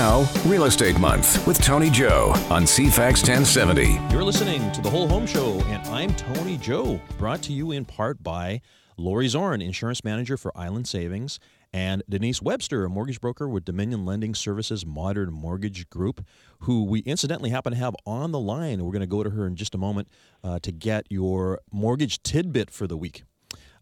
Now, Real Estate Month with Tony Joe on CFAX 1070. You're listening to the Whole Home Show, and I'm Tony Joe, brought to you in part by Lori Zorn, insurance manager for Island Savings, and Denise Webster, a mortgage broker with Dominion Lending Services Modern Mortgage Group, who we incidentally happen to have on the line. We're going to go to her in just a moment uh, to get your mortgage tidbit for the week.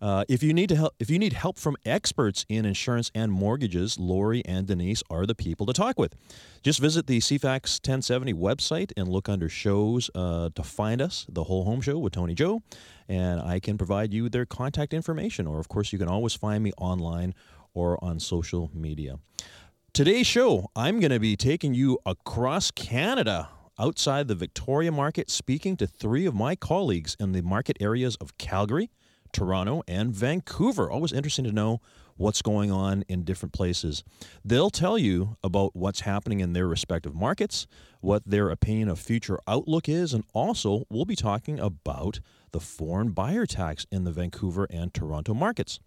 Uh, if you need to help, if you need help from experts in insurance and mortgages, Lori and Denise are the people to talk with. Just visit the CFAX 1070 website and look under shows uh, to find us, the Whole Home Show with Tony Joe, and I can provide you their contact information. Or of course, you can always find me online or on social media. Today's show, I'm going to be taking you across Canada outside the Victoria market, speaking to three of my colleagues in the market areas of Calgary. Toronto, and Vancouver. Always interesting to know what's going on in different places. They'll tell you about what's happening in their respective markets, what their opinion of future outlook is, and also we'll be talking about the foreign buyer tax in the Vancouver and Toronto markets.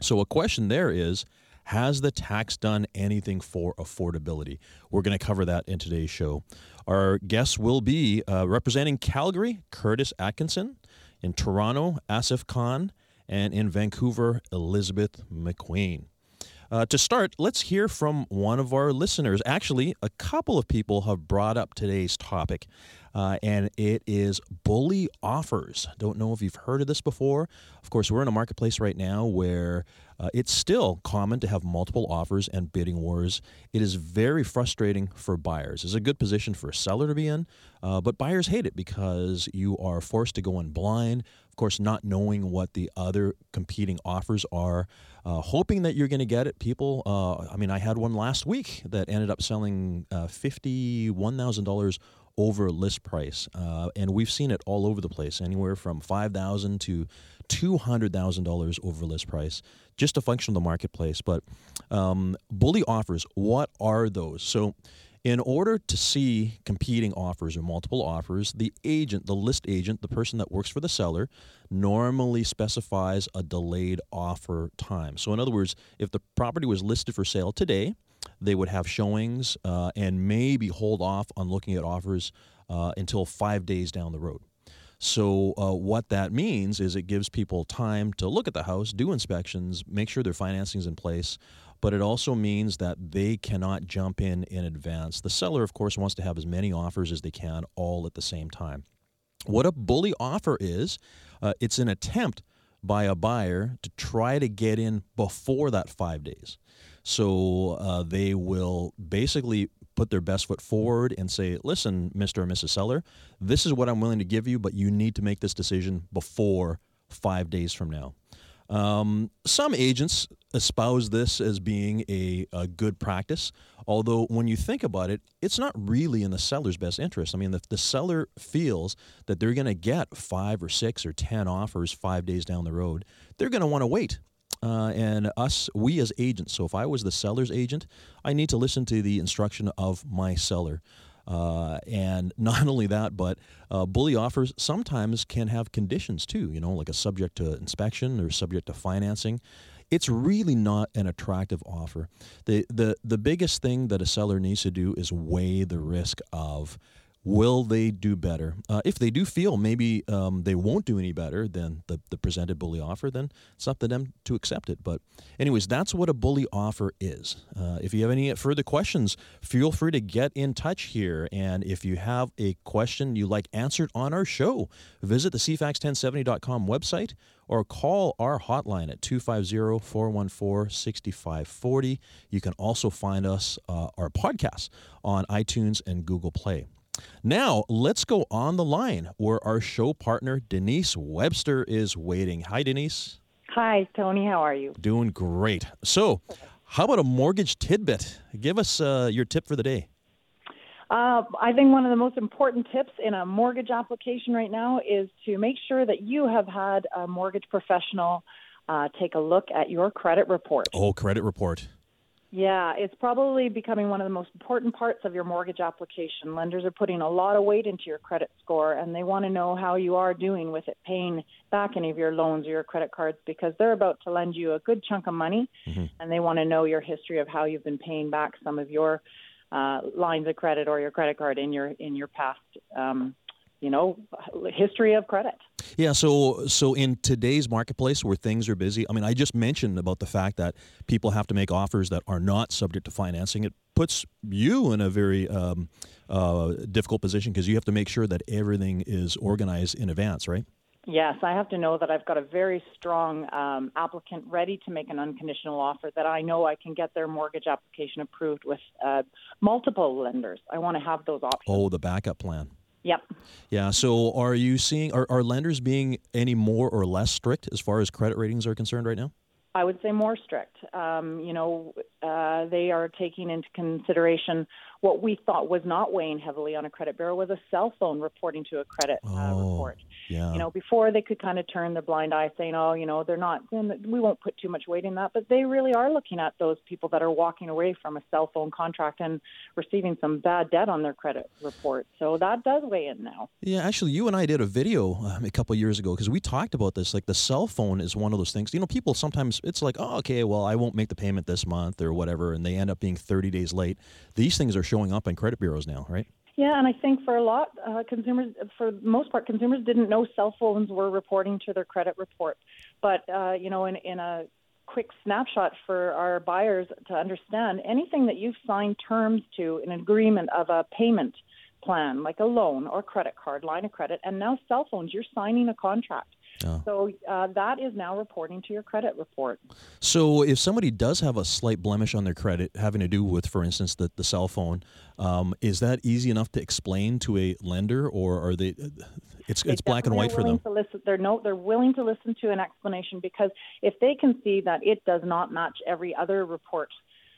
So, a question there is Has the tax done anything for affordability? We're going to cover that in today's show. Our guests will be uh, representing Calgary, Curtis Atkinson in Toronto, Asif Khan, and in Vancouver, Elizabeth McQueen. Uh, to start, let's hear from one of our listeners. Actually, a couple of people have brought up today's topic, uh, and it is bully offers. Don't know if you've heard of this before. Of course, we're in a marketplace right now where uh, it's still common to have multiple offers and bidding wars. It is very frustrating for buyers. It's a good position for a seller to be in, uh, but buyers hate it because you are forced to go in blind. Of course, not knowing what the other competing offers are, uh, hoping that you're going to get it. People, uh, I mean, I had one last week that ended up selling uh, $51,000 over list price. Uh, and we've seen it all over the place, anywhere from 5,000 to $200,000 over list price, just a function of the marketplace. But um, bully offers, what are those? So, in order to see competing offers or multiple offers, the agent, the list agent, the person that works for the seller, normally specifies a delayed offer time. So, in other words, if the property was listed for sale today, they would have showings uh, and maybe hold off on looking at offers uh, until five days down the road. So, uh, what that means is it gives people time to look at the house, do inspections, make sure their financing is in place, but it also means that they cannot jump in in advance. The seller, of course, wants to have as many offers as they can all at the same time. What a bully offer is, uh, it's an attempt by a buyer to try to get in before that five days. So uh, they will basically put their best foot forward and say, listen, Mr. or Mrs. Seller, this is what I'm willing to give you, but you need to make this decision before five days from now. Um, some agents espouse this as being a, a, good practice, although when you think about it, it's not really in the seller's best interest. I mean, if the seller feels that they're going to get five or six or 10 offers five days down the road, they're going to want to wait uh, and us, we as agents. So if I was the seller's agent, I need to listen to the instruction of my seller. Uh, and not only that, but uh, bully offers sometimes can have conditions too, you know, like a subject to inspection or subject to financing. It's really not an attractive offer. The, the, the biggest thing that a seller needs to do is weigh the risk of Will they do better? Uh, if they do feel maybe um, they won't do any better than the, the presented bully offer, then it's up to them to accept it. But, anyways, that's what a bully offer is. Uh, if you have any further questions, feel free to get in touch here. And if you have a question you like answered on our show, visit the CFAX1070.com website or call our hotline at 250 414 6540. You can also find us, uh, our podcast, on iTunes and Google Play. Now, let's go on the line where our show partner, Denise Webster, is waiting. Hi, Denise. Hi, Tony. How are you? Doing great. So, how about a mortgage tidbit? Give us uh, your tip for the day. Uh, I think one of the most important tips in a mortgage application right now is to make sure that you have had a mortgage professional uh, take a look at your credit report. Oh, credit report. Yeah, it's probably becoming one of the most important parts of your mortgage application. Lenders are putting a lot of weight into your credit score and they want to know how you are doing with it, paying back any of your loans or your credit cards because they're about to lend you a good chunk of money mm-hmm. and they want to know your history of how you've been paying back some of your uh, lines of credit or your credit card in your in your past um, you know history of credit. Yeah, so so in today's marketplace where things are busy, I mean, I just mentioned about the fact that people have to make offers that are not subject to financing. It puts you in a very um, uh, difficult position because you have to make sure that everything is organized in advance, right? Yes, I have to know that I've got a very strong um, applicant ready to make an unconditional offer that I know I can get their mortgage application approved with uh, multiple lenders. I want to have those options. Oh, the backup plan. Yep. Yeah. So, are you seeing are, are lenders being any more or less strict as far as credit ratings are concerned right now? I would say more strict. Um, you know, uh, they are taking into consideration what we thought was not weighing heavily on a credit bureau was a cell phone reporting to a credit uh, Oh, report. Yeah. You know, before they could kind of turn the blind eye, saying, "Oh, you know, they're not. We won't put too much weight in that." But they really are looking at those people that are walking away from a cell phone contract and receiving some bad debt on their credit report. So that does weigh in now. Yeah, actually, you and I did a video um, a couple years ago because we talked about this. Like the cell phone is one of those things. You know, people sometimes it's like, oh, okay, well, I won't make the payment this month or whatever, and they end up being 30 days late. These things are showing up in credit bureaus now, right? Yeah, and I think for a lot uh, consumers, for most part, consumers didn't know cell phones were reporting to their credit report. But uh, you know, in in a quick snapshot for our buyers to understand, anything that you've signed terms to, an agreement of a payment plan, like a loan or credit card, line of credit, and now cell phones, you're signing a contract. Oh. So uh, that is now reporting to your credit report. So if somebody does have a slight blemish on their credit having to do with, for instance, the, the cell phone, um, is that easy enough to explain to a lender, or are they? It's They it's black and white for them. To listen, they're no, they're willing to listen to an explanation because if they can see that it does not match every other report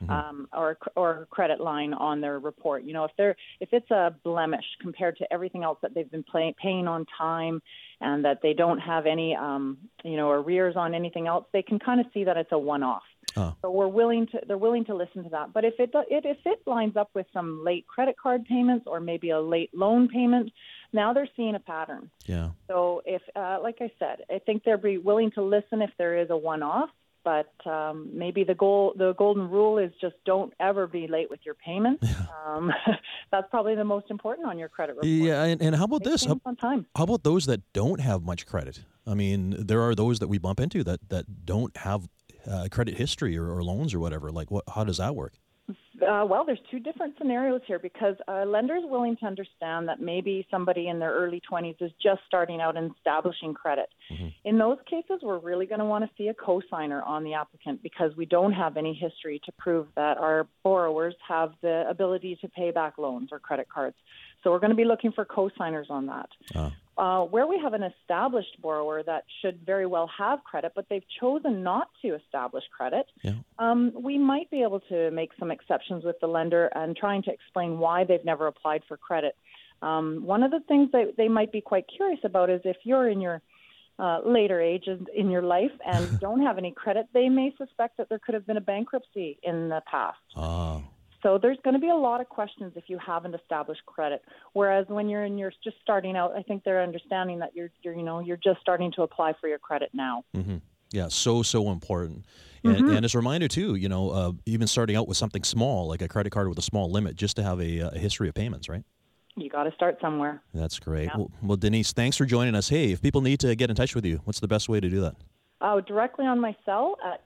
Mm-hmm. um, or or credit line on their report, you know, if they're if it's a blemish compared to everything else that they've been pay, paying on time, and that they don't have any, um, you know, arrears on anything else, they can kind of see that it's a one-off. Oh. So we're willing to they're willing to listen to that. But if it, it if it lines up with some late credit card payments or maybe a late loan payment, now they're seeing a pattern. Yeah. So if, uh, like I said, I think they'll be willing to listen if there is a one-off. But um, maybe the goal, the golden rule is just don't ever be late with your payments. Um, that's probably the most important on your credit report. Yeah, and, and how about Make this? How, on time. how about those that don't have much credit? I mean, there are those that we bump into that that don't have uh, credit history or, or loans or whatever. Like, what? How does that work? Uh, well, there's two different scenarios here because a lender is willing to understand that maybe somebody in their early 20s is just starting out and establishing credit. In those cases, we're really going to want to see a cosigner on the applicant because we don't have any history to prove that our borrowers have the ability to pay back loans or credit cards. So we're going to be looking for cosigners on that. Uh, Uh, where we have an established borrower that should very well have credit, but they've chosen not to establish credit, yeah. um, we might be able to make some exceptions with the lender and trying to explain why they've never applied for credit. Um, one of the things that they might be quite curious about is if you're in your uh, later ages in your life and don't have any credit, they may suspect that there could have been a bankruptcy in the past. Ah. So there's going to be a lot of questions if you haven't established credit. Whereas when you're in your just starting out, I think they're understanding that you're, you're you know you're just starting to apply for your credit now. hmm Yeah, so so important. And, and as a reminder too, you know, uh, even starting out with something small like a credit card with a small limit, just to have a, uh, a history of payments, right? You got to start somewhere. That's great. Yeah. Well, well, Denise, thanks for joining us. Hey, if people need to get in touch with you, what's the best way to do that? Uh, directly on my cell at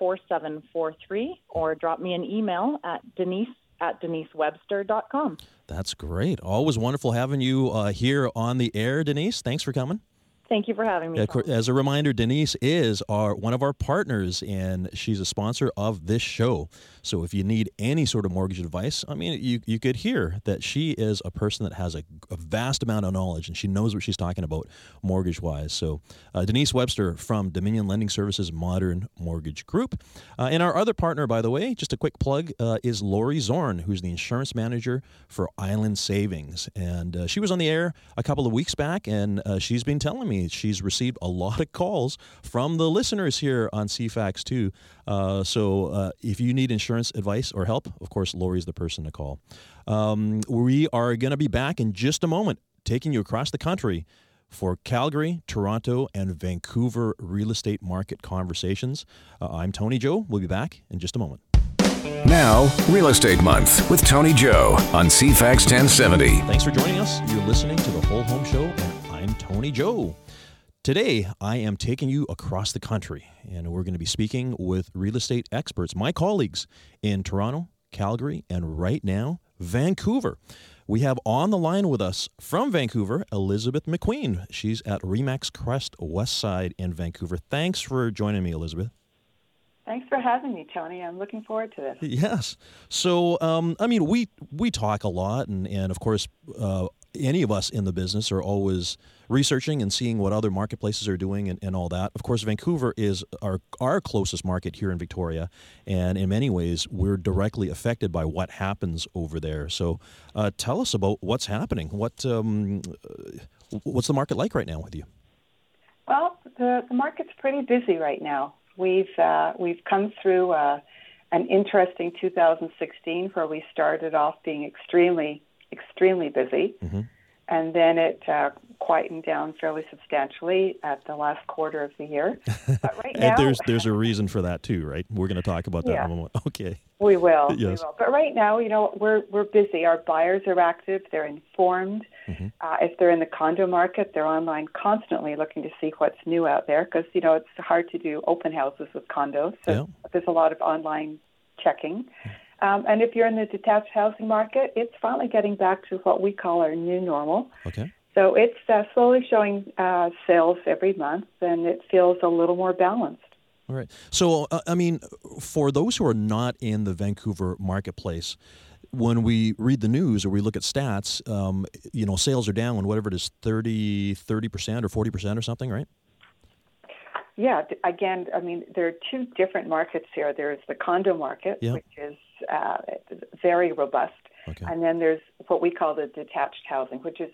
250-889-4743 or drop me an email at denise at denisewebster.com. That's great. Always wonderful having you uh, here on the air, Denise. Thanks for coming. Thank you for having me. As a reminder, Denise is our one of our partners, and she's a sponsor of this show. So if you need any sort of mortgage advice, I mean, you you could hear that she is a person that has a, a vast amount of knowledge, and she knows what she's talking about mortgage wise. So uh, Denise Webster from Dominion Lending Services Modern Mortgage Group, uh, and our other partner, by the way, just a quick plug, uh, is Lori Zorn, who's the insurance manager for Island Savings, and uh, she was on the air a couple of weeks back, and uh, she's been telling me she's received a lot of calls from the listeners here on CFAX too. Uh, so if you need insurance advice or help, of course, Lori's the person to call. Um, we are going to be back in just a moment, taking you across the country for Calgary, Toronto, and Vancouver real estate market conversations. Uh, I'm Tony Joe. We'll be back in just a moment. Now, Real Estate Month with Tony Joe on CFAX 1070. Thanks for joining us. You're listening to the Whole Home Show, and I'm Tony Joe. Today, I am taking you across the country, and we're going to be speaking with real estate experts, my colleagues in Toronto, Calgary, and right now, Vancouver. We have on the line with us from Vancouver, Elizabeth McQueen. She's at Remax Crest West Side in Vancouver. Thanks for joining me, Elizabeth. Thanks for having me, Tony. I'm looking forward to this. Yes. So, um, I mean, we we talk a lot, and and of course, uh, any of us in the business are always researching and seeing what other marketplaces are doing and, and all that. Of course, Vancouver is our our closest market here in Victoria, and in many ways, we're directly affected by what happens over there. So, uh, tell us about what's happening. What um, what's the market like right now with you? Well, the, the market's pretty busy right now. We've uh, we've come through uh, an interesting 2016 where we started off being extremely extremely busy, mm-hmm. And then it uh, quietened down fairly substantially at the last quarter of the year. But right now, there's there's a reason for that too, right? We're going to talk about that yeah. in a moment. Okay. We will. Yes. We will. But right now, you know, we're we're busy. Our buyers are active. They're informed. Mm-hmm. Uh, if they're in the condo market, they're online constantly looking to see what's new out there because you know it's hard to do open houses with condos. So yeah. there's a lot of online checking. Um, and if you're in the detached housing market, it's finally getting back to what we call our new normal. Okay. So it's uh, slowly showing uh, sales every month, and it feels a little more balanced. All right. So, uh, I mean, for those who are not in the Vancouver marketplace, when we read the news or we look at stats, um, you know, sales are down, and whatever it is, 30, 30% or 40% or something, right? Yeah, again, I mean, there are two different markets here. There's the condo market, which is uh, very robust. Okay. And then there's what we call the detached housing, which is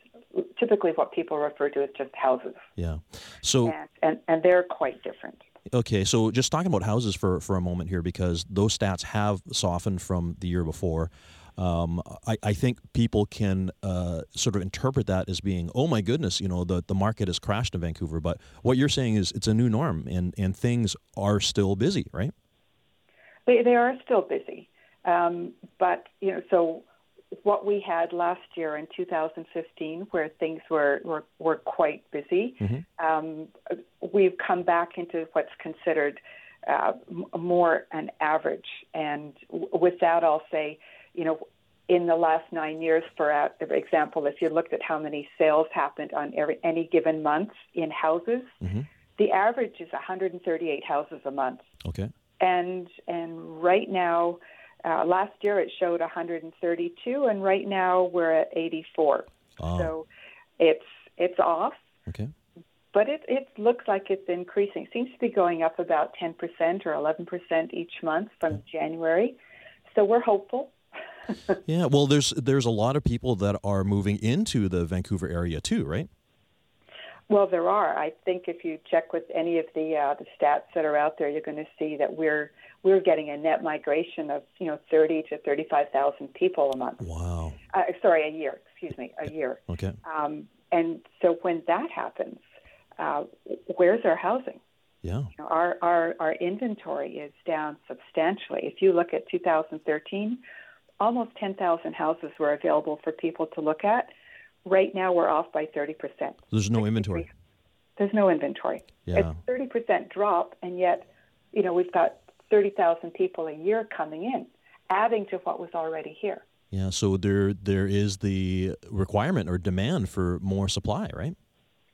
typically what people refer to as just houses. Yeah. So and, and, and they're quite different. Okay, so just talking about houses for, for a moment here, because those stats have softened from the year before. Um, I, I, think people can uh, sort of interpret that as being, oh my goodness, you know, the, the market has crashed in Vancouver. But what you're saying is it's a new norm and, and things are still busy, right? They, they are still busy. Um, but, you know, so what we had last year in 2015, where things were, were, were quite busy, mm-hmm. um, we've come back into what's considered uh, more an average. And with that, I'll say, you know, in the last nine years, for example, if you looked at how many sales happened on every, any given month in houses, mm-hmm. the average is 138 houses a month. Okay. And and right now, uh, last year it showed 132, and right now we're at 84. Oh. So it's it's off. Okay. But it, it looks like it's increasing. It seems to be going up about 10% or 11% each month from okay. January. So we're hopeful. yeah, well, there's there's a lot of people that are moving into the Vancouver area too, right? Well, there are. I think if you check with any of the uh, the stats that are out there, you're going to see that we're we're getting a net migration of you know thirty to thirty five thousand people a month. Wow. Uh, sorry, a year. Excuse me, a year. Okay. Um, and so when that happens, uh, where's our housing? Yeah. You know, our, our our inventory is down substantially. If you look at 2013, almost 10,000 houses were available for people to look at. Right now, we're off by 30%. There's no inventory. There's no inventory. Yeah. It's 30% drop, and yet, you know, we've got 30,000 people a year coming in, adding to what was already here. Yeah, so there there is the requirement or demand for more supply, right?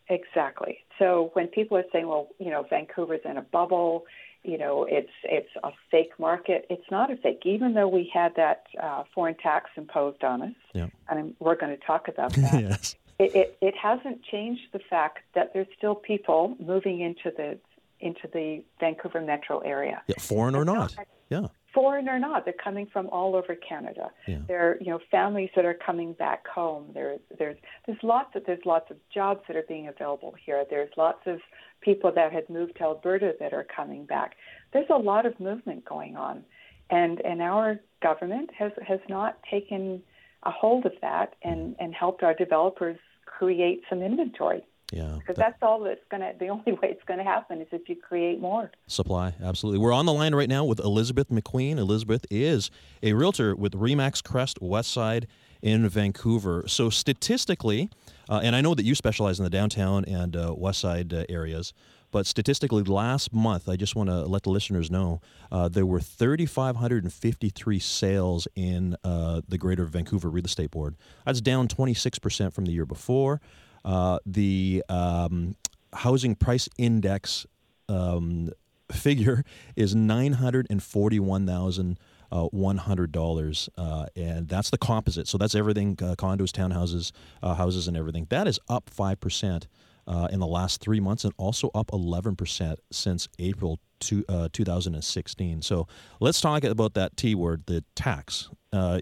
Exactly. So when people are saying, well, you know, Vancouver's in a bubble, you know, it's it's a fake market. It's not a fake, even though we had that uh, foreign tax imposed on us, yeah. and we're going to talk about that. yes. It, it, it hasn't changed the fact that there's still people moving into the into the Vancouver metro area. Yeah, foreign or not. Yeah. Foreign or not, they're coming from all over Canada. Yeah. They're you know families that are coming back home. There's there's there's lots of there's lots of jobs that are being available here. There's lots of people that had moved to Alberta that are coming back. There's a lot of movement going on, and and our government has has not taken a hold of that and and helped our developers create some inventory. Yeah, because that, that's all that's going to. The only way it's going to happen is if you create more supply. Absolutely. We're on the line right now with Elizabeth McQueen. Elizabeth is a realtor with Remax Crest Westside in Vancouver. So statistically, uh, and I know that you specialize in the downtown and uh, Westside uh, areas. But statistically, last month, I just want to let the listeners know uh, there were 3,553 sales in uh, the Greater Vancouver Real Estate Board. That's down 26% from the year before. Uh, the um, housing price index um, figure is nine hundred and forty-one thousand. Uh, $100 uh, and that's the composite so that's everything uh, condos townhouses uh, houses and everything that is up 5% uh, in the last three months and also up 11% since april to, 2016 so let's talk about that t word the tax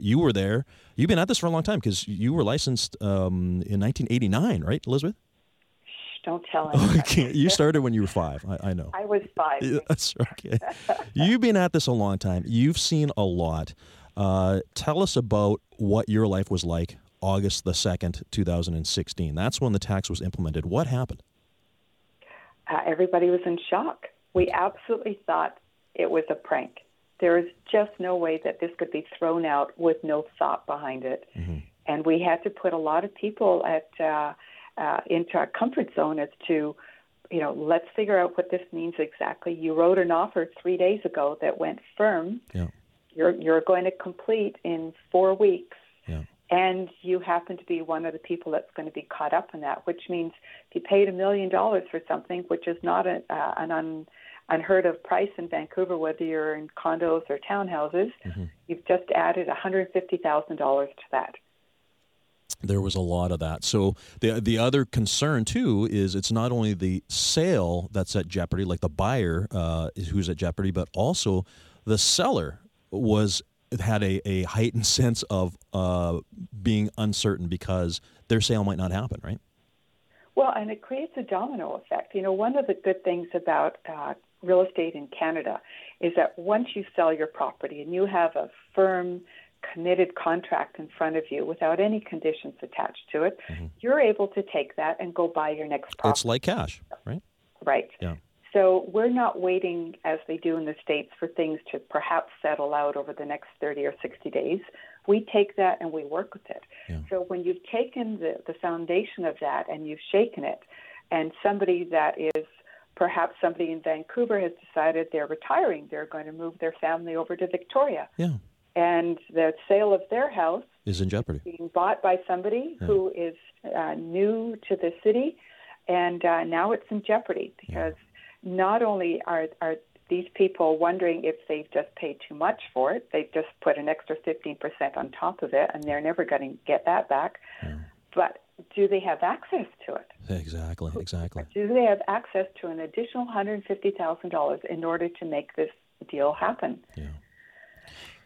you were there You've been at this for a long time because you were licensed um, in 1989, right, Elizabeth? don't tell anyone. Okay. You started when you were five. I, I know. I was five. That's okay. You've been at this a long time. You've seen a lot. Uh, tell us about what your life was like August the 2nd, 2016. That's when the tax was implemented. What happened? Uh, everybody was in shock. We absolutely thought it was a prank. There is just no way that this could be thrown out with no thought behind it. Mm-hmm. And we had to put a lot of people at uh, uh, into our comfort zone as to, you know, let's figure out what this means exactly. You wrote an offer three days ago that went firm. Yeah. You're you're going to complete in four weeks. Yeah. And you happen to be one of the people that's going to be caught up in that, which means if you paid a million dollars for something, which is not a, uh, an un, unheard of price in Vancouver, whether you're in condos or townhouses. Mm-hmm. You've just added $150,000 to that. There was a lot of that. So the the other concern too is it's not only the sale that's at jeopardy, like the buyer uh, who's at jeopardy, but also the seller was had a, a heightened sense of uh, being uncertain because their sale might not happen, right? Well, and it creates a domino effect. You know, one of the good things about uh, real estate in Canada is that once you sell your property and you have a firm, committed contract in front of you without any conditions attached to it, mm-hmm. you're able to take that and go buy your next property. It's like cash, right? Right. Yeah. So we're not waiting, as they do in the States, for things to perhaps settle out over the next 30 or 60 days. We take that and we work with it. Yeah. So when you've taken the, the foundation of that and you've shaken it, and somebody that is perhaps somebody in Vancouver has decided they're retiring. They're going to move their family over to Victoria. Yeah. And the sale of their house is in jeopardy. Being bought by somebody yeah. who is uh, new to the city, and uh, now it's in jeopardy because yeah. not only are are these people wondering if they've just paid too much for it, they've just put an extra 15% on top of it, and they're never going to get that back. Yeah. But do they have access to it? Exactly, exactly. Do they have access to an additional $150,000 in order to make this deal happen? Yeah.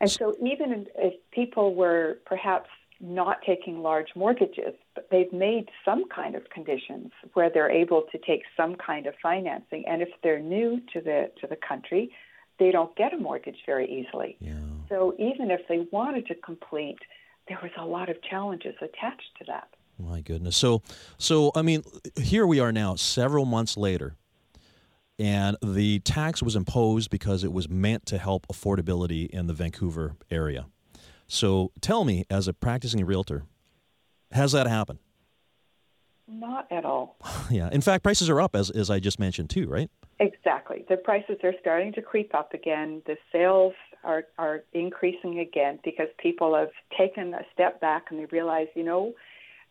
And so, even if people were perhaps not taking large mortgages, but they've made some kind of conditions where they're able to take some kind of financing. And if they're new to the to the country, they don't get a mortgage very easily. Yeah. So even if they wanted to complete, there was a lot of challenges attached to that. My goodness. So, so I mean, here we are now, several months later, and the tax was imposed because it was meant to help affordability in the Vancouver area. So, tell me, as a practicing realtor, has that happened? Not at all. yeah. In fact, prices are up, as, as I just mentioned, too, right? Exactly. The prices are starting to creep up again. The sales are, are increasing again because people have taken a step back and they realize, you know,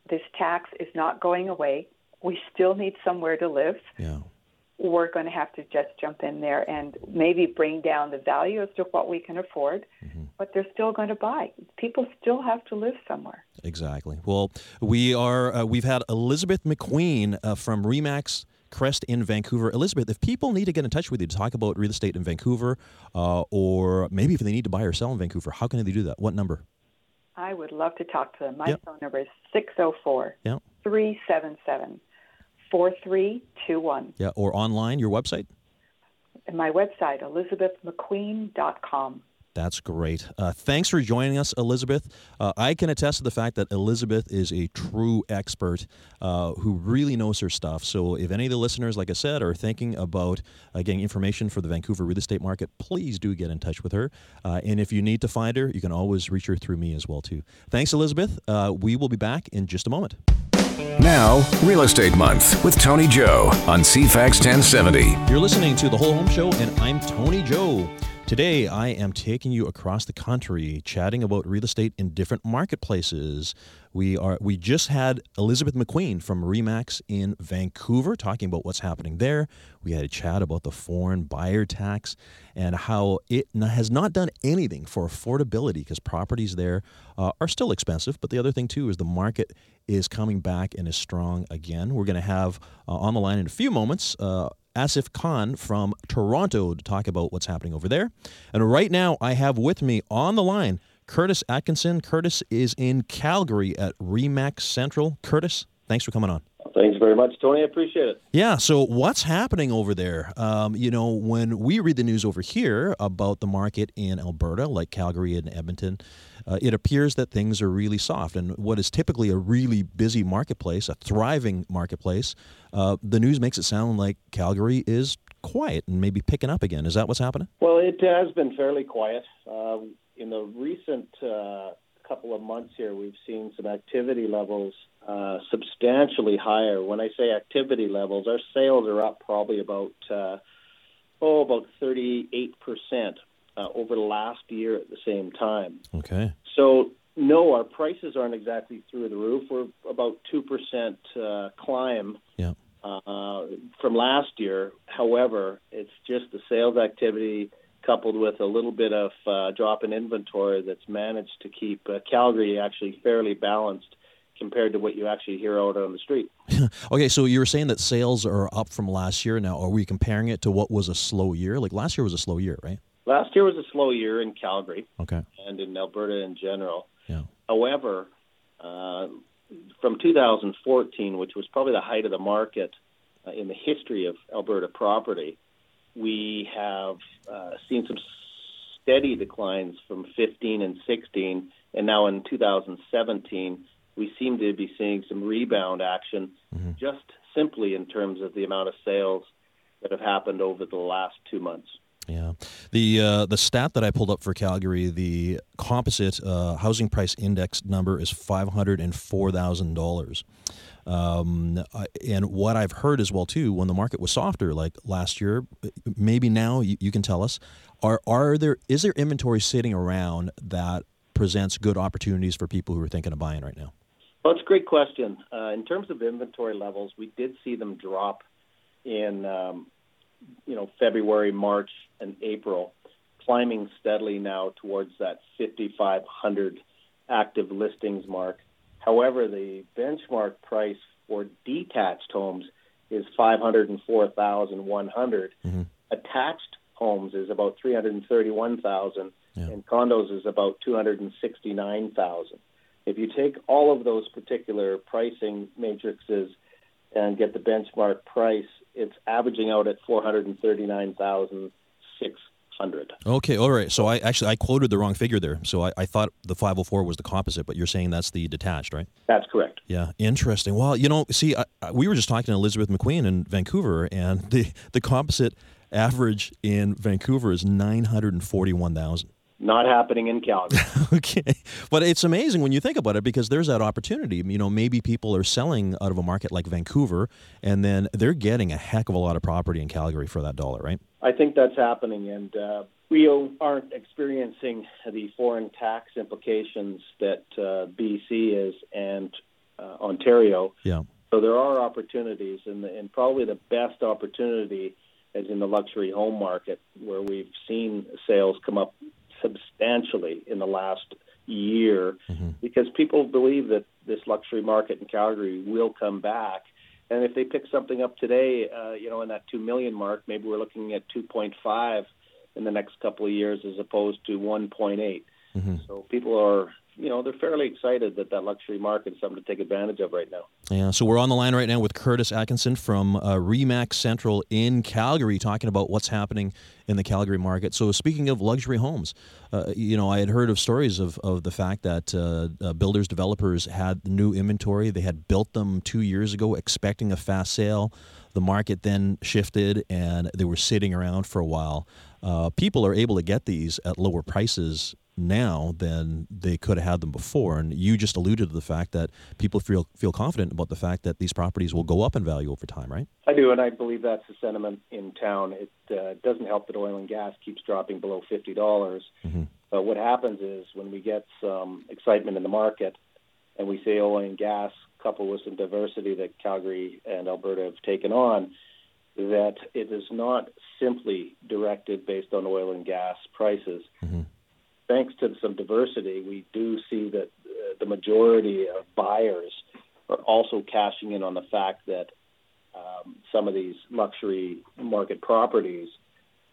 this tax is not going away. We still need somewhere to live. Yeah. We're going to have to just jump in there and maybe bring down the value as to what we can afford, mm-hmm. but they're still going to buy. People still have to live somewhere. Exactly. Well, we are. Uh, we've had Elizabeth McQueen uh, from Remax. Crest in Vancouver. Elizabeth, if people need to get in touch with you to talk about real estate in Vancouver, uh, or maybe if they need to buy or sell in Vancouver, how can they do that? What number? I would love to talk to them. My yep. phone number is 604 377 4321. Yeah, or online, your website? My website, elizabethmcqueen.com. That's great. Uh, thanks for joining us, Elizabeth. Uh, I can attest to the fact that Elizabeth is a true expert uh, who really knows her stuff. So, if any of the listeners, like I said, are thinking about uh, getting information for the Vancouver real estate market, please do get in touch with her. Uh, and if you need to find her, you can always reach her through me as well too. Thanks, Elizabeth. Uh, we will be back in just a moment. Now, Real Estate Month with Tony Joe on CFAX 1070. You're listening to the Whole Home Show, and I'm Tony Joe. Today, I am taking you across the country, chatting about real estate in different marketplaces. We are we just had Elizabeth McQueen from Remax in Vancouver talking about what's happening there. We had a chat about the foreign buyer tax and how it has not done anything for affordability because properties there uh, are still expensive. But the other thing too is the market is coming back and is strong again. We're going to have uh, on the line in a few moments. Uh, Asif Khan from Toronto to talk about what's happening over there. And right now, I have with me on the line Curtis Atkinson. Curtis is in Calgary at Remax Central. Curtis, thanks for coming on. Thanks very much, Tony. I appreciate it. Yeah. So, what's happening over there? Um, you know, when we read the news over here about the market in Alberta, like Calgary and Edmonton, uh, it appears that things are really soft. And what is typically a really busy marketplace, a thriving marketplace, uh, the news makes it sound like Calgary is quiet and maybe picking up again. Is that what's happening? Well, it has been fairly quiet. Uh, in the recent uh, couple of months here, we've seen some activity levels uh, substantially higher. When I say activity levels, our sales are up probably about uh, oh about 38 percent uh, over the last year at the same time. Okay. So no, our prices aren't exactly through the roof. We're about two percent uh, climb. Yeah. Uh, from last year. However, it's just the sales activity coupled with a little bit of uh, drop in inventory that's managed to keep uh, Calgary actually fairly balanced compared to what you actually hear out on the street. okay, so you were saying that sales are up from last year. Now, are we comparing it to what was a slow year? Like last year was a slow year, right? Last year was a slow year in Calgary. Okay. And in Alberta in general. Yeah. However, uh, from 2014, which was probably the height of the market uh, in the history of Alberta property, we have uh, seen some steady declines from 15 and 16, and now in 2017, we seem to be seeing some rebound action mm-hmm. just simply in terms of the amount of sales that have happened over the last two months. Yeah, the uh, the stat that I pulled up for Calgary, the composite uh, housing price index number is five hundred and four thousand dollars. Um, and what I've heard as well too, when the market was softer, like last year, maybe now you, you can tell us, are are there is there inventory sitting around that presents good opportunities for people who are thinking of buying right now? Well, it's a great question. Uh, in terms of inventory levels, we did see them drop in um, you know February, March, and April, climbing steadily now towards that 5,500 active listings mark. However, the benchmark price for detached homes is 504,100. Mm-hmm. Attached homes is about 331,000 yeah. and condos is about 269,000. If you take all of those particular pricing matrices and get the benchmark price, it's averaging out at 439,600. Okay, all right. So I actually I quoted the wrong figure there. So I, I thought the 504 was the composite, but you're saying that's the detached, right? That's correct. Yeah, interesting. Well, you know, see, I, we were just talking to Elizabeth McQueen in Vancouver, and the the composite average in Vancouver is 941,000 not happening in Calgary. okay. But it's amazing when you think about it because there's that opportunity. You know, maybe people are selling out of a market like Vancouver and then they're getting a heck of a lot of property in Calgary for that dollar, right? I think that's happening. And uh, we aren't experiencing the foreign tax implications that uh, BC is and uh, Ontario. Yeah. So there are opportunities, and, the, and probably the best opportunity is in the luxury home market, where we've seen sales come up substantially in the last year mm-hmm. because people believe that this luxury market in Calgary will come back. And if they pick something up today, uh, you know, in that two million mark, maybe we're looking at 2.5 in the next couple of years as opposed to 1.8. Mm-hmm. So people are you know, they're fairly excited that that luxury market is something to take advantage of right now. Yeah, so we're on the line right now with Curtis Atkinson from uh, Remax Central in Calgary, talking about what's happening in the Calgary market. So, speaking of luxury homes, uh, you know, I had heard of stories of, of the fact that uh, uh builders, developers had new inventory. They had built them two years ago, expecting a fast sale. The market then shifted, and they were sitting around for a while. Uh, people are able to get these at lower prices now than they could have had them before. And you just alluded to the fact that people feel feel confident about the fact that these properties will go up in value over time, right? I do, and I believe that's the sentiment in town. It uh, doesn't help that oil and gas keeps dropping below fifty dollars. Mm-hmm. But what happens is when we get some excitement in the market, and we say oil and gas coupled with some diversity that Calgary and Alberta have taken on, that it is not simply directed based on oil and gas prices. Mm-hmm thanks to some diversity, we do see that uh, the majority of buyers are also cashing in on the fact that um, some of these luxury market properties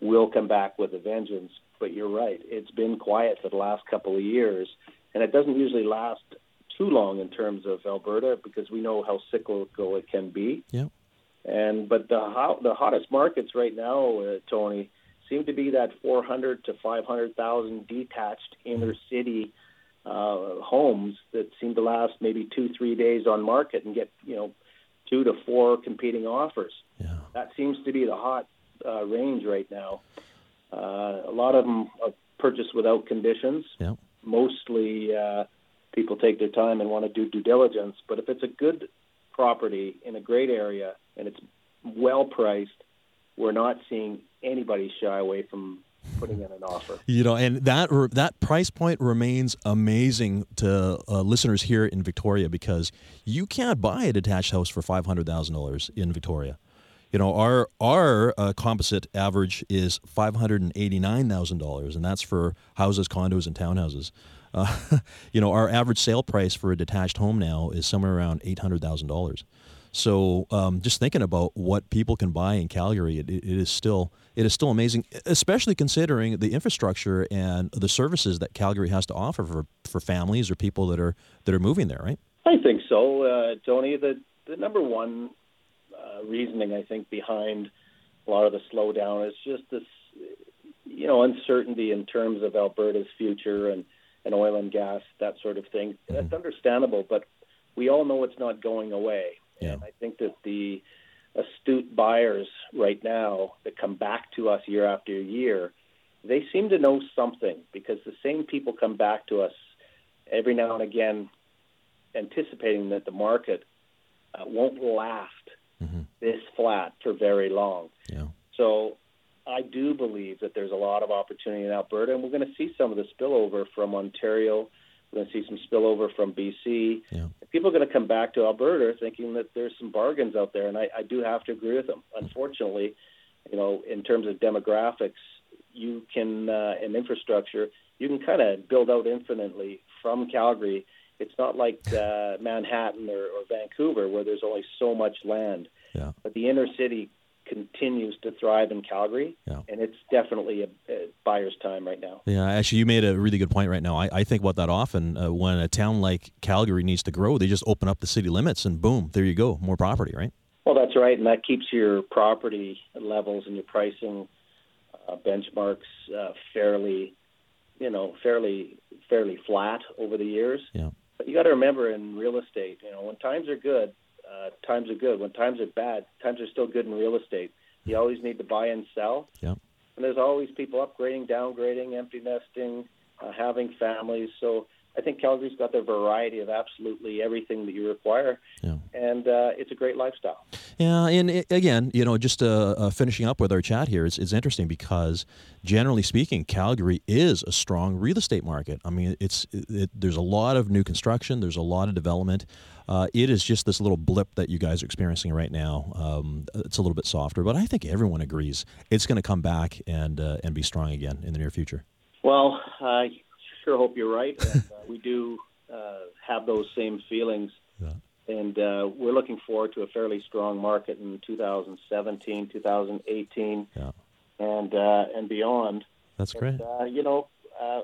will come back with a vengeance. But you're right; it's been quiet for the last couple of years, and it doesn't usually last too long in terms of Alberta because we know how cyclical it can be. Yeah. And but the hot, the hottest markets right now, uh, Tony, seem to be that 400 to 500,000 detached inner city uh, homes that seem to last maybe two, three days on market and get you know two to four competing offers. Yeah. That seems to be the hot uh, range right now. Uh, a lot of them are purchased without conditions. Yeah. Mostly, uh, people take their time and want to do due diligence. But if it's a good property in a great area and it's well priced, we're not seeing anybody shy away from putting in an offer. You know, and that that price point remains amazing to uh, listeners here in Victoria because you can't buy a detached house for five hundred thousand dollars in Victoria. You know, our our uh, composite average is five hundred and eighty nine thousand dollars, and that's for houses, condos, and townhouses. Uh, you know, our average sale price for a detached home now is somewhere around eight hundred thousand dollars. So um, just thinking about what people can buy in Calgary, it, it is still it is still amazing, especially considering the infrastructure and the services that Calgary has to offer for, for families or people that are that are moving there, right? I think so, uh, Tony. The the number one uh, reasoning I think behind a lot of the slowdown is just this, you know, uncertainty in terms of Alberta's future and and oil and gas, that sort of thing. Mm-hmm. That's understandable, but we all know it's not going away. Yeah. And I think that the astute buyers right now that come back to us year after year, they seem to know something because the same people come back to us every now and again, anticipating that the market uh, won't last mm-hmm. this flat for very long. Yeah. So I do believe that there's a lot of opportunity in Alberta, and we're going to see some of the spillover from Ontario we're going to see some spillover from BC. Yeah. People are going to come back to Alberta thinking that there's some bargains out there, and I, I do have to agree with them. Unfortunately, you know, in terms of demographics, you can uh, and infrastructure, you can kind of build out infinitely from Calgary. It's not like uh, Manhattan or, or Vancouver where there's only so much land. Yeah. But the inner city continues to thrive in Calgary, yeah. and it's definitely a, a, buyer's time right now. Yeah, actually, you made a really good point right now. I, I think about that often. Uh, when a town like Calgary needs to grow, they just open up the city limits, and boom, there you go, more property, right? Well, that's right, and that keeps your property levels and your pricing uh, benchmarks uh, fairly, you know, fairly fairly flat over the years. Yeah. But you got to remember in real estate, you know, when times are good, uh, times are good. When times are bad, times are still good in real estate. You always need to buy and sell. Yeah. And there's always people upgrading, downgrading, empty nesting, uh, having families. So I think Calgary's got the variety of absolutely everything that you require, yeah. and uh, it's a great lifestyle. Yeah, and it, again, you know, just uh, uh, finishing up with our chat here it's, it's interesting because generally speaking, Calgary is a strong real estate market. I mean, it's it, there's a lot of new construction, there's a lot of development. Uh, it is just this little blip that you guys are experiencing right now. Um, it's a little bit softer, but I think everyone agrees it's going to come back and uh, and be strong again in the near future. Well, sure hope you're right. And, uh, we do uh, have those same feelings. Yeah. And uh, we're looking forward to a fairly strong market in 2017, 2018, yeah. and uh, and beyond. That's great. And, uh, you know, uh,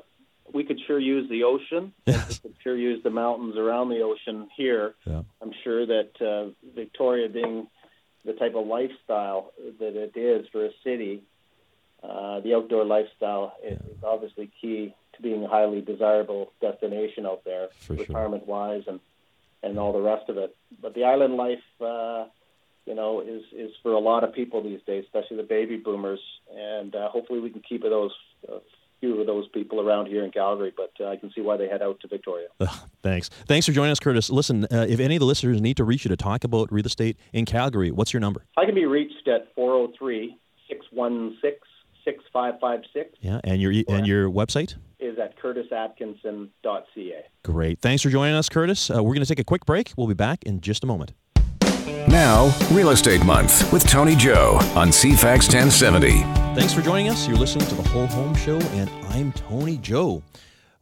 we could sure use the ocean. Yes. We could sure use the mountains around the ocean here. Yeah. I'm sure that uh, Victoria, being the type of lifestyle that it is for a city, uh, the outdoor lifestyle is, is obviously key to being a highly desirable destination out there, For sure. retirement wise, and and all the rest of it. But the island life, uh, you know, is is for a lot of people these days, especially the baby boomers, and uh, hopefully we can keep those. Uh, few of those people around here in Calgary, but uh, I can see why they head out to Victoria. Thanks. Thanks for joining us, Curtis. Listen, uh, if any of the listeners need to reach you to talk about real estate in Calgary, what's your number? I can be reached at 403 616 6556 Yeah, and your and your website. is at curtisatkinson.ca. Great. Thanks for joining us, Curtis. Uh, we're going to take a quick break. We'll be back in just a moment. Now, Real Estate Month with Tony Joe on CFAX 1070. Thanks for joining us. You're listening to the Whole Home Show, and I'm Tony Joe.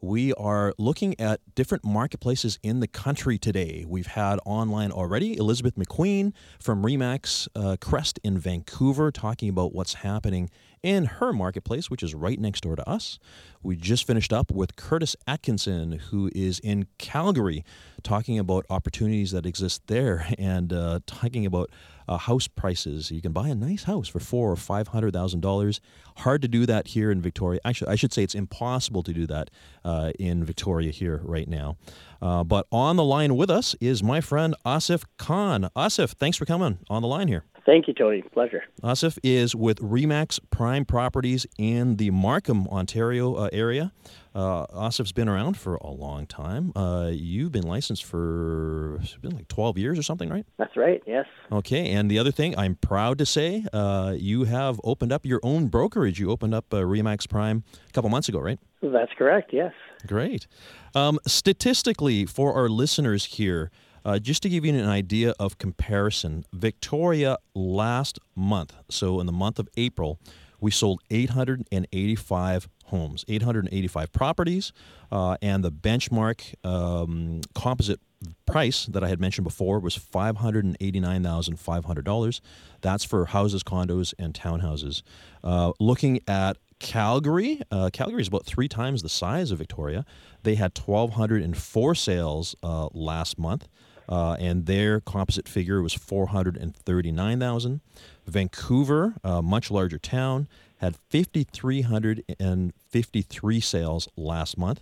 We are looking at different marketplaces in the country today. We've had online already Elizabeth McQueen from Remax uh, Crest in Vancouver talking about what's happening in her marketplace, which is right next door to us. We just finished up with Curtis Atkinson, who is in Calgary, talking about opportunities that exist there and uh, talking about uh, house prices. You can buy a nice house for four or five hundred thousand dollars. Hard to do that here in Victoria. Actually, I should say it's impossible to do that uh, in Victoria here right now. Uh, but on the line with us is my friend Asif Khan. Asif, thanks for coming on the line here. Thank you, Tony. Pleasure. Asif is with Remax Prime Properties in the Markham, Ontario uh, area. Uh, Asif's been around for a long time. Uh, you've been licensed for it's been like 12 years or something, right? That's right. Yes. Okay, and the other thing I'm proud to say, uh, you have opened up your own brokerage. You opened up uh, Remax Prime a couple months ago, right? That's correct. Yes. Great. Um, statistically, for our listeners here, uh, just to give you an idea of comparison, Victoria last month, so in the month of April, we sold 885 homes, 885 properties, uh, and the benchmark um, composite price that I had mentioned before was $589,500. That's for houses, condos, and townhouses. Uh, looking at Calgary, uh, Calgary is about three times the size of Victoria. They had 1,204 sales uh, last month, uh, and their composite figure was 439,000. Vancouver, a much larger town, had 5,353 sales last month,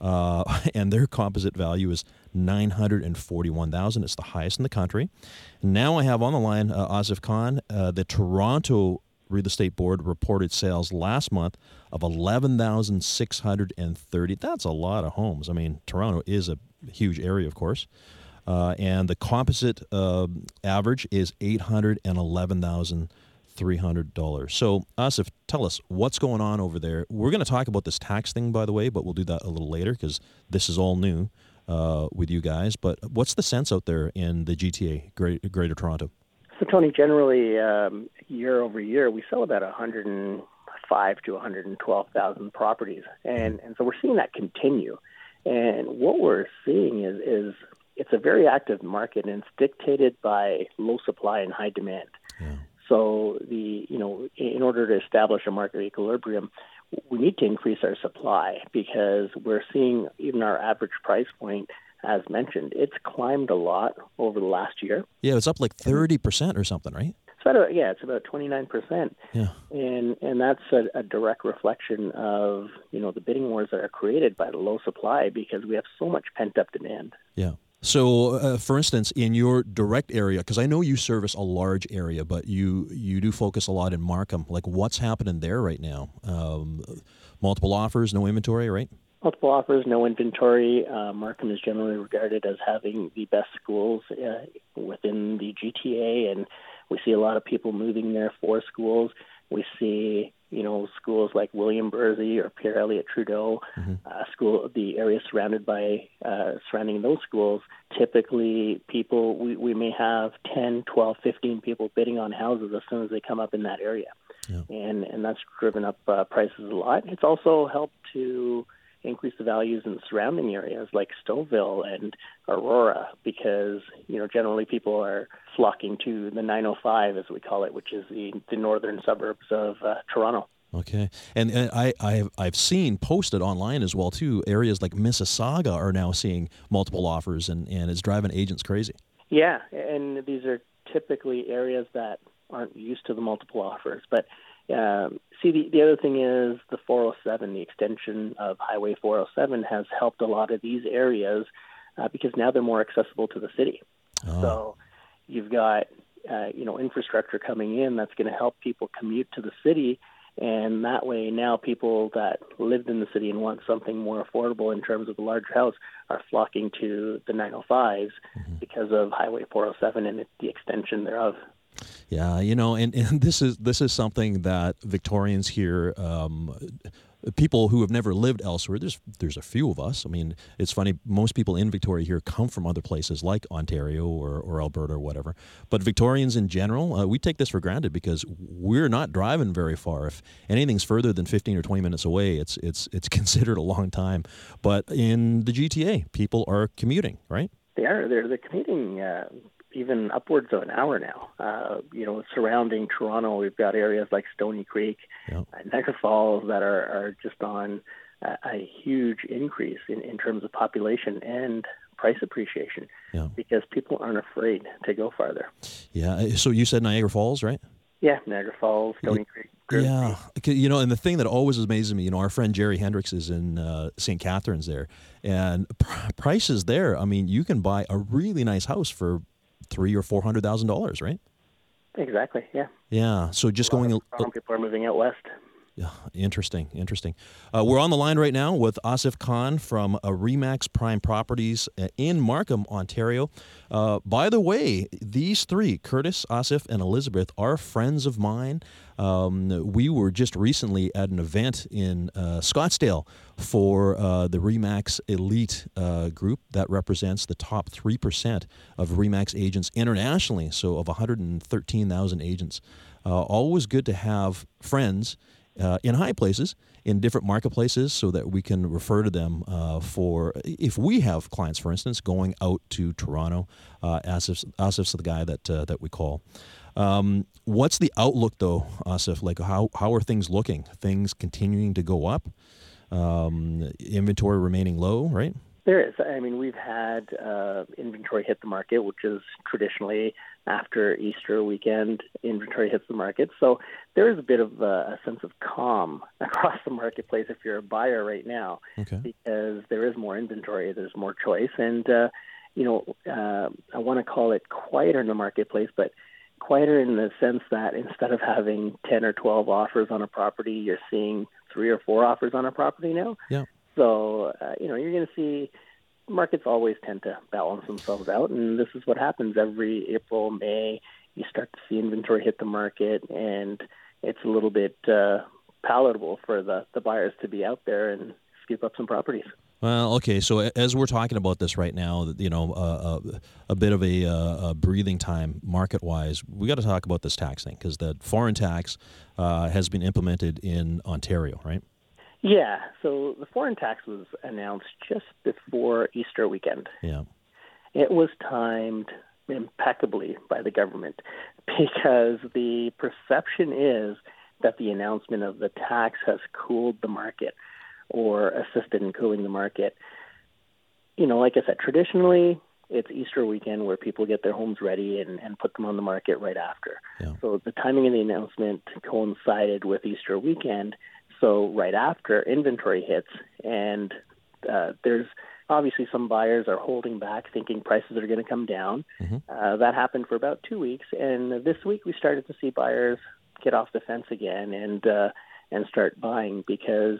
uh, and their composite value is 941,000. It's the highest in the country. Now I have on the line uh, Khan, uh, the Toronto Real Estate Board reported sales last month of 11,630. That's a lot of homes. I mean, Toronto is a huge area, of course. Uh, and the composite uh, average is $811,300. So, Asif, tell us what's going on over there. We're going to talk about this tax thing, by the way, but we'll do that a little later because this is all new uh, with you guys. But what's the sense out there in the GTA, Great, Greater Toronto? So, Tony, generally, um, year over year, we sell about 105 to 112,000 properties, and and so we're seeing that continue. And what we're seeing is is it's a very active market, and it's dictated by low supply and high demand. Yeah. So the you know in order to establish a market equilibrium, we need to increase our supply because we're seeing even our average price point, as mentioned, it's climbed a lot over the last year. Yeah, it's up like 30% or something, right? It's about yeah, it's about twenty nine percent, Yeah. and and that's a, a direct reflection of you know the bidding wars that are created by the low supply because we have so much pent up demand. Yeah. So, uh, for instance, in your direct area, because I know you service a large area, but you you do focus a lot in Markham. Like, what's happening there right now? Um, multiple offers, no inventory, right? Multiple offers, no inventory. Uh, Markham is generally regarded as having the best schools uh, within the GTA, and we see a lot of people moving there for schools. We see, you know, schools like William Berczy or Pierre Elliott Trudeau, uh, school, the area surrounded by uh, surrounding those schools. Typically, people we, we may have 10, 12, 15 people bidding on houses as soon as they come up in that area, Yeah. and and that's driven up uh, prices a lot. It's also helped to increase the values in surrounding areas like Stouffville and Aurora because you know generally people are flocking to the 905 as we call it, which is the the northern suburbs of uh, Toronto. Okay, and, and I I've I've seen posted online as well too. Areas like Mississauga are now seeing multiple offers, and and it's driving agents crazy. Yeah, and these are typically areas that aren't used to the multiple offers. But um, see, the the other thing is the 407, the extension of Highway 407 has helped a lot of these areas uh, because now they're more accessible to the city. Oh. So you've got uh, you know infrastructure coming in that's going to help people commute to the city and that way now people that lived in the city and want something more affordable in terms of a larger house are flocking to the 905s mm-hmm. because of highway 407 and the extension thereof yeah you know and, and this is this is something that victorians here um, people who have never lived elsewhere. There's there's a few of us. I mean, it's funny. Most people in Victoria here come from other places like Ontario or, or Alberta or whatever. But Victorians in general, uh, we take this for granted because we're not driving very far. If anything's further than 15 or 20 minutes away, it's it's it's considered a long time. But in the GTA, people are commuting, right? They are. They're they're commuting. Uh, even upwards of an hour now. Uh, you know, surrounding Toronto, we've got areas like Stoney Creek, yep. uh, Niagara Falls that are, are just on a, a huge increase in, in terms of population and price appreciation yeah. because people aren't afraid to go farther. Yeah. Uh, so you said Niagara Falls, right? Yeah, Niagara Falls, Stoney yeah. Creek. Yeah, you know, and the thing that always amazes me, you know, our friend Jerry Hendricks is in uh, St. Catharines there, and pr- prices there. I mean, you can buy a really nice house for three or four hundred thousand dollars, right? Exactly. Yeah. Yeah. So just going. A, people are moving out west. Interesting, interesting. Uh, we're on the line right now with Asif Khan from uh, Remax Prime Properties uh, in Markham, Ontario. Uh, by the way, these three, Curtis, Asif, and Elizabeth, are friends of mine. Um, we were just recently at an event in uh, Scottsdale for the Remax Elite group that represents the top 3% of Remax agents internationally, so of 113,000 agents. always good to have friends uh, in high places in different marketplaces so that we can refer to them uh, for if we have clients for instance going out to toronto uh, asif's, asif's the guy that uh, that we call. Um, what's the outlook though asif? Like how, how are things looking? Things continuing to go up? Um, inventory remaining low right there is. I mean, we've had uh, inventory hit the market, which is traditionally after Easter weekend, inventory hits the market. So there is a bit of a, a sense of calm across the marketplace if you're a buyer right now, okay. because there is more inventory, there's more choice, and uh, you know, uh, I want to call it quieter in the marketplace, but quieter in the sense that instead of having 10 or 12 offers on a property, you're seeing three or four offers on a property now. Yeah. So, uh, you know, you're going to see markets always tend to balance themselves out, and this is what happens every April, May. You start to see inventory hit the market, and it's a little bit uh, palatable for the, the buyers to be out there and scoop up some properties. Well, okay. So as we're talking about this right now, you know, uh, uh, a bit of a, uh, a breathing time market-wise, we got to talk about this tax thing because the foreign tax uh, has been implemented in Ontario, right? Yeah. So the foreign tax was announced just before Easter weekend. Yeah. It was timed impeccably by the government because the perception is that the announcement of the tax has cooled the market or assisted in cooling the market. You know, like I said, traditionally it's Easter weekend where people get their homes ready and, and put them on the market right after. Yeah. So the timing of the announcement coincided with Easter weekend so right after inventory hits, and uh, there's obviously some buyers are holding back, thinking prices are going to come down. Mm-hmm. Uh, that happened for about two weeks, and this week we started to see buyers get off the fence again and uh, and start buying because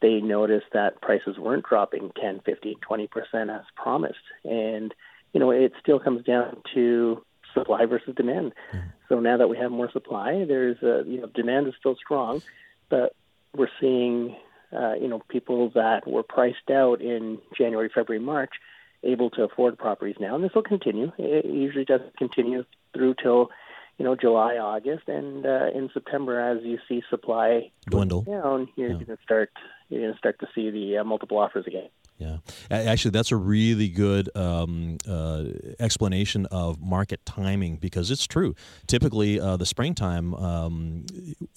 they noticed that prices weren't dropping 10, 15, 20 percent as promised, and you know it still comes down to supply versus demand. Mm-hmm. So now that we have more supply, there's a, you know demand is still strong, but we're seeing, uh, you know, people that were priced out in January, February, March, able to afford properties now, and this will continue. It usually does continue through till, you know, July, August, and uh, in September, as you see supply dwindle down, you're yeah. going to start you're going to start to see the uh, multiple offers again. Yeah, actually, that's a really good um, uh, explanation of market timing because it's true. Typically, uh, the springtime, um,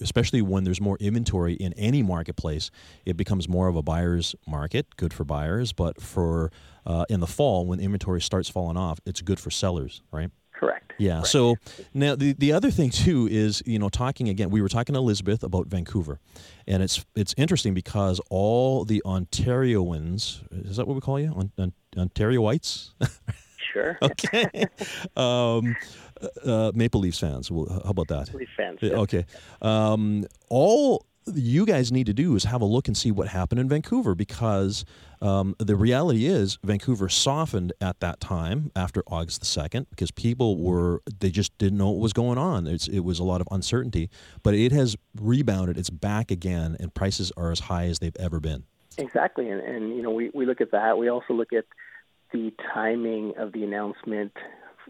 especially when there's more inventory in any marketplace, it becomes more of a buyer's market. Good for buyers, but for uh, in the fall when inventory starts falling off, it's good for sellers, right? Correct. Yeah. Correct. So now the the other thing too is you know talking again. We were talking to Elizabeth about Vancouver, and it's it's interesting because all the Ontarians is that what we call you on, on, Ontarioites? Sure. okay. um, uh, Maple Leafs fans. Well, how about that? Leaf fans. Yeah, Okay. Um, all you guys need to do is have a look and see what happened in Vancouver because um, the reality is Vancouver softened at that time after August the 2nd because people were, they just didn't know what was going on. It's, it was a lot of uncertainty, but it has rebounded. It's back again, and prices are as high as they've ever been. Exactly. And, and you know, we, we look at that. We also look at the timing of the announcement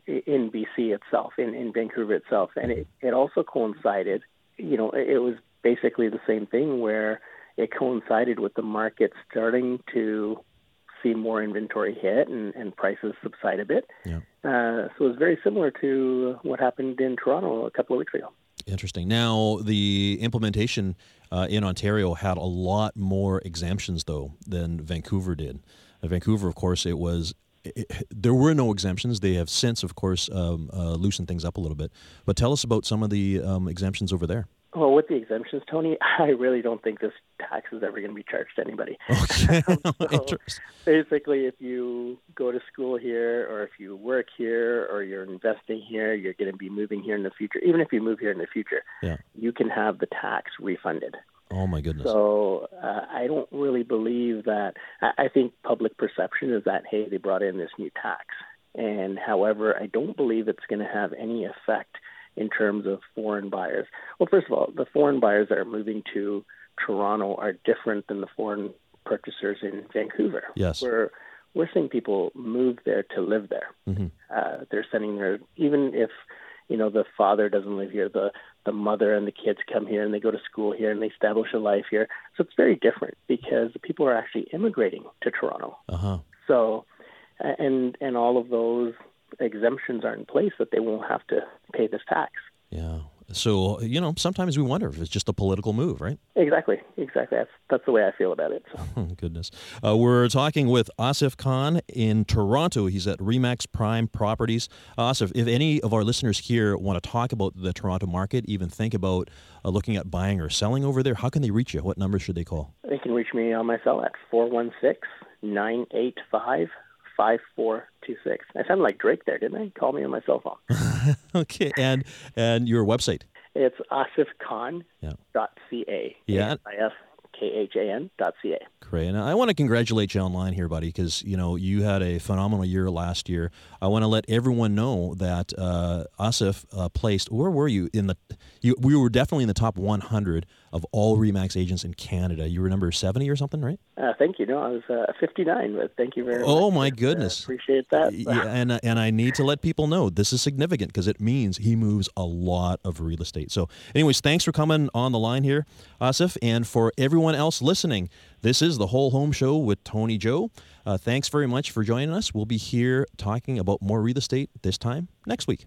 in BC itself, in, in Vancouver itself. And it, it also coincided, you know, it was basically the same thing where it coincided with the market starting to see more inventory hit and, and prices subside a bit. Yeah. Uh, so it was very similar to what happened in Toronto a couple of weeks ago. Interesting. Now, the implementation uh, in Ontario had a lot more exemptions, though, than Vancouver did. Uh, Vancouver, of course, it was. It, there were no exemptions. They have since, of course, um, uh, loosened things up a little bit. But tell us about some of the um, exemptions over there. Well, with the exemptions, Tony, I really don't think this tax is ever going to be charged to anybody. Okay. so basically, if you go to school here, or if you work here, or you're investing here, you're going to be moving here in the future. Even if you move here in the future, yeah. you can have the tax refunded. Oh my goodness! So uh, I don't really believe that. I, I think public perception is that hey, they brought in this new tax, and however, I don't believe it's going to have any effect in terms of foreign buyers? Well, first of all, the foreign buyers that are moving to Toronto are different than the foreign purchasers in Vancouver. Yes. We're, we're seeing people move there to live there. Mm-hmm. Uh, they're sending their, even if, you know, the father doesn't live here, the, the mother and the kids come here and they go to school here and they establish a life here. So it's very different because the people are actually immigrating to Toronto. Uh-huh. So, and and all of those exemptions are in place that they won't have to pay this tax. Yeah. So you know, sometimes we wonder if it's just a political move, right? Exactly, exactly. That's that's the way I feel about it. So. Oh, goodness, uh, we're talking with Asif Khan in Toronto. He's at Remax Prime Properties. Asif, if any of our listeners here want to talk about the Toronto market, even think about uh, looking at buying or selling over there, how can they reach you? What number should they call? They can reach me on my cell at 416 985 5426. I sounded like Drake there, didn't I? Call me on my cell phone. okay, and and your website? It's asifkhan.ca. Yeah. A-S-I-F-K-H-A-N dot C-A. Great. And I want to congratulate you online here, buddy, because, you know, you had a phenomenal year last year. I want to let everyone know that uh, Asif uh, placed, where were you? In the, you, we were definitely in the top 100 of all Remax agents in Canada. You were number 70 or something, right? Uh, thank you. No, I was uh, 59, but thank you very oh, much. Oh, my goodness. appreciate that. yeah, and, uh, and I need to let people know this is significant because it means he moves a lot of real estate. So, anyways, thanks for coming on the line here, Asif. And for everyone else listening, this is the Whole Home Show with Tony Joe. Uh, thanks very much for joining us. We'll be here talking about more real estate this time next week.